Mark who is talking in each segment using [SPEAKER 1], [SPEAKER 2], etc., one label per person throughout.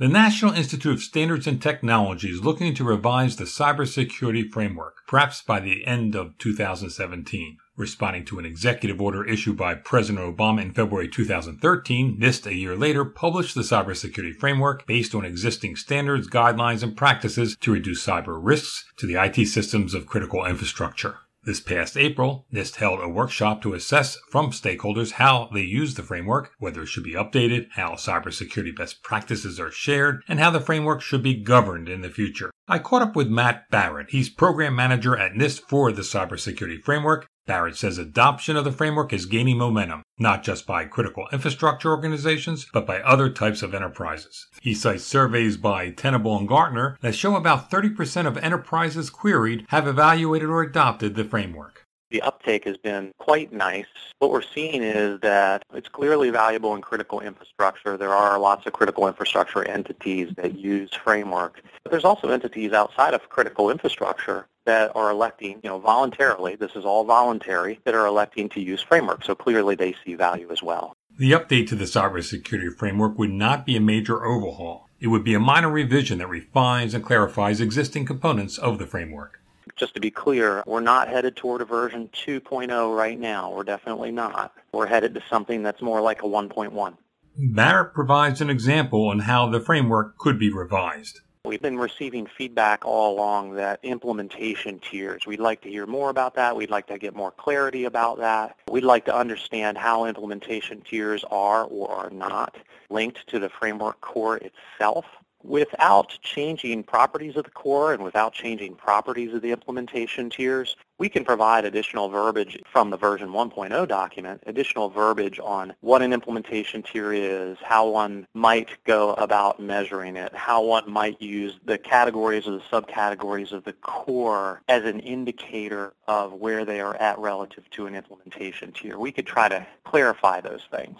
[SPEAKER 1] The National Institute of Standards and Technology is looking to revise the cybersecurity framework, perhaps by the end of 2017. Responding to an executive order issued by President Obama in February 2013, NIST a year later published the cybersecurity framework based on existing standards, guidelines, and practices to reduce cyber risks to the IT systems of critical infrastructure. This past April, NIST held a workshop to assess from stakeholders how they use the framework, whether it should be updated, how cybersecurity best practices are shared, and how the framework should be governed in the future. I caught up with Matt Barrett. He's program manager at NIST for the cybersecurity framework Barrett says adoption of the framework is gaining momentum, not just by critical infrastructure organizations, but by other types of enterprises. He cites surveys by Tenable and Gartner that show about 30% of enterprises queried have evaluated or adopted the framework.
[SPEAKER 2] The uptake has been quite nice. What we're seeing is that it's clearly valuable in critical infrastructure. There are lots of critical infrastructure entities that use framework. But there's also entities outside of critical infrastructure that are electing, you know, voluntarily, this is all voluntary, that are electing to use framework. So clearly they see value as well.
[SPEAKER 1] The update to the cybersecurity framework would not be a major overhaul. It would be a minor revision that refines and clarifies existing components of the framework
[SPEAKER 2] just to be clear, we're not headed toward a version 2.0 right now. We're definitely not. We're headed to something that's more like a 1.1.
[SPEAKER 1] Barrett provides an example on how the framework could be revised.
[SPEAKER 2] We've been receiving feedback all along that implementation tiers. We'd like to hear more about that. We'd like to get more clarity about that. We'd like to understand how implementation tiers are or are not linked to the framework core itself without changing properties of the core and without changing properties of the implementation tiers, we can provide additional verbiage from the version 1.0 document, additional verbiage on what an implementation tier is, how one might go about measuring it, how one might use the categories or the subcategories of the core as an indicator of where they are at relative to an implementation tier. We could try to clarify those things.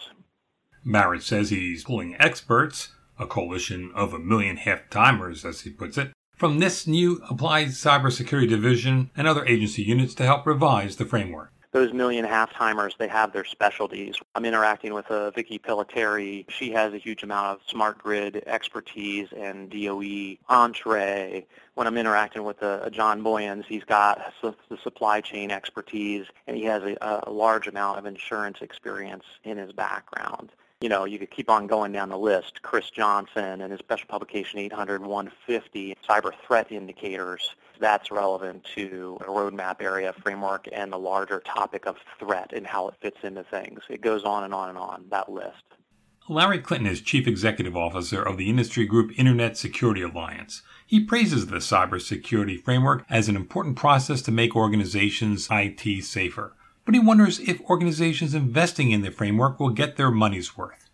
[SPEAKER 1] Barrett says he's pulling experts a coalition of a million half timers, as he puts it, from this new Applied Cybersecurity Division and other agency units to help revise the framework
[SPEAKER 2] those million half timers, they have their specialties. I'm interacting with uh, Vicky Pillitteri. She has a huge amount of smart grid expertise and DOE entree. When I'm interacting with uh, John Boyens, he's got the supply chain expertise, and he has a, a large amount of insurance experience in his background you know, you could keep on going down the list. Chris Johnson and his special publication 800 150, Cyber Threat Indicators. That's relevant to a roadmap area framework and the larger topic of threat and how it fits into things. It goes on and on and on, that list.
[SPEAKER 1] Larry Clinton is Chief Executive Officer of the industry group Internet Security Alliance. He praises the cybersecurity framework as an important process to make organizations IT safer but he wonders if organizations investing in the framework will get their money's worth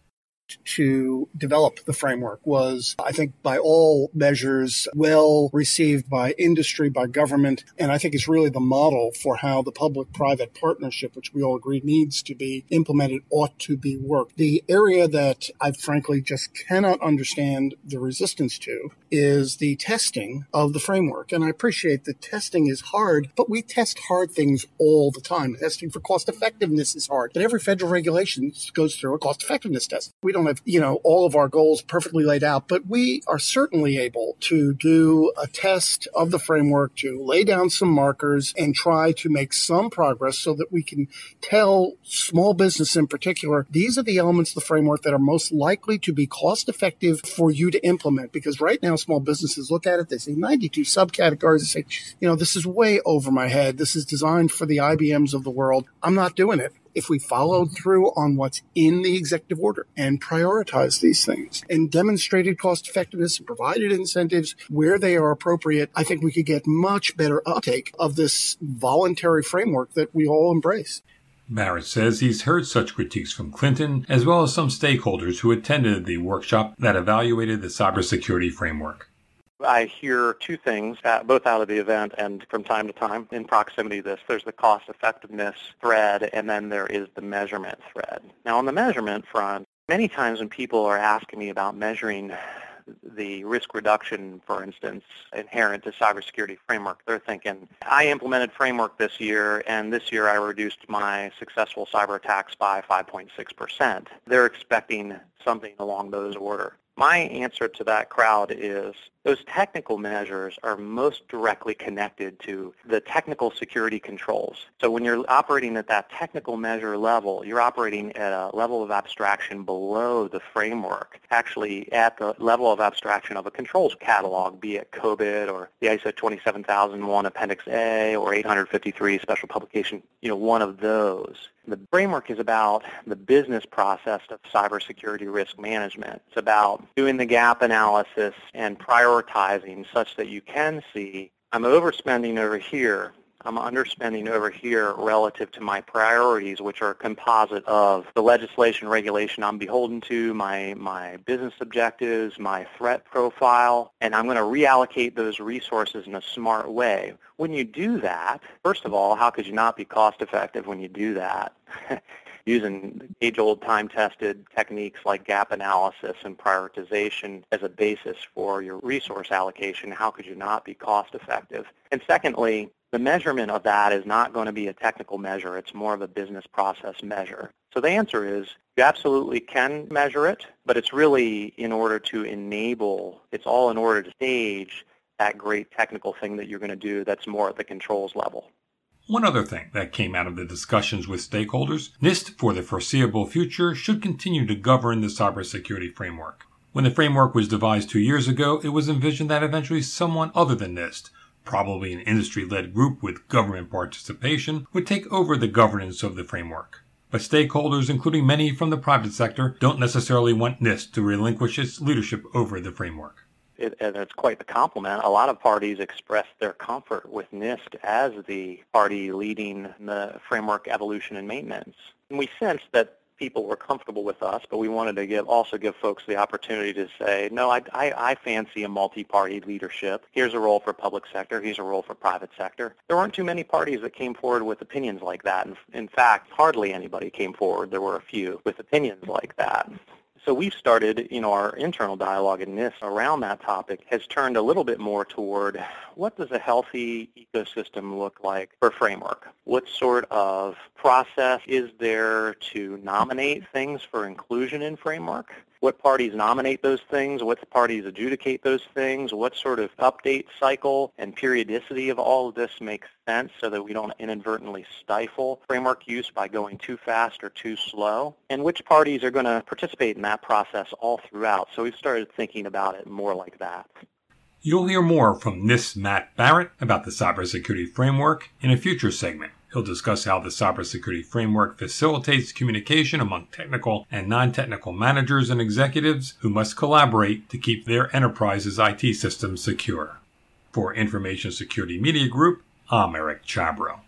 [SPEAKER 3] to develop the framework was, I think, by all measures, well received by industry, by government, and I think it's really the model for how the public private partnership, which we all agree needs to be implemented, ought to be worked. The area that I frankly just cannot understand the resistance to is the testing of the framework. And I appreciate that testing is hard, but we test hard things all the time. Testing for cost effectiveness is hard, but every federal regulation goes through a cost effectiveness test. We don't have, you know, all of our goals perfectly laid out, but we are certainly able to do a test of the framework to lay down some markers and try to make some progress so that we can tell small business in particular, these are the elements of the framework that are most likely to be cost effective for you to implement. Because right now, small businesses look at it, they say 92 subcategories, they say, you know, this is way over my head. This is designed for the IBMs of the world. I'm not doing it if we followed through on what's in the executive order and prioritized these things and demonstrated cost effectiveness and provided incentives where they are appropriate, I think we could get much better uptake of this voluntary framework that we all embrace.
[SPEAKER 1] Barrett says he's heard such critiques from Clinton, as well as some stakeholders who attended the workshop that evaluated the cybersecurity framework.
[SPEAKER 2] I hear two things, uh, both out of the event and from time to time in proximity to this. There's the cost effectiveness thread, and then there is the measurement thread. Now, on the measurement front, many times when people are asking me about measuring the risk reduction, for instance, inherent to cybersecurity framework, they're thinking, I implemented framework this year, and this year I reduced my successful cyber attacks by 5.6%. They're expecting something along those order. My answer to that crowd is those technical measures are most directly connected to the technical security controls. So when you're operating at that technical measure level, you're operating at a level of abstraction below the framework, actually at the level of abstraction of a controls catalog, be it COBIT or the ISO 27001 Appendix A or 853 Special Publication, you know, one of those. The framework is about the business process of cybersecurity risk management. It's about doing the gap analysis and prioritizing such that you can see I'm overspending over here I'm underspending over here relative to my priorities, which are a composite of the legislation regulation I'm beholden to, my, my business objectives, my threat profile, and I'm going to reallocate those resources in a smart way. When you do that, first of all, how could you not be cost effective when you do that? using age-old time-tested techniques like gap analysis and prioritization as a basis for your resource allocation, how could you not be cost effective? And secondly, the measurement of that is not going to be a technical measure. It's more of a business process measure. So the answer is you absolutely can measure it, but it's really in order to enable, it's all in order to stage that great technical thing that you're going to do that's more at the controls level.
[SPEAKER 1] One other thing that came out of the discussions with stakeholders, NIST for the foreseeable future should continue to govern the cybersecurity framework. When the framework was devised two years ago, it was envisioned that eventually someone other than NIST probably an industry led group with government participation, would take over the governance of the framework. But stakeholders, including many from the private sector, don't necessarily want NIST to relinquish its leadership over the framework.
[SPEAKER 2] It, and it's quite the compliment. A lot of parties express their comfort with NIST as the party leading the framework evolution and maintenance. And we sensed that people were comfortable with us, but we wanted to give also give folks the opportunity to say, no, I, I, I fancy a multi-party leadership. Here's a role for public sector. Here's a role for private sector. There weren't too many parties that came forward with opinions like that. And in fact, hardly anybody came forward. There were a few with opinions like that. So we've started, you know, our internal dialogue in this around that topic has turned a little bit more toward what does a healthy ecosystem look like for framework? What sort of process is there to nominate things for inclusion in framework? what parties nominate those things, what parties adjudicate those things, what sort of update cycle and periodicity of all of this makes sense so that we don't inadvertently stifle framework use by going too fast or too slow, and which parties are going to participate in that process all throughout. So we've started thinking about it more like that.
[SPEAKER 1] You'll hear more from NIST Matt Barrett about the cybersecurity framework in a future segment. He'll discuss how the cybersecurity framework facilitates communication among technical and non technical managers and executives who must collaborate to keep their enterprise's IT systems secure. For Information Security Media Group, I'm Eric Chabrow.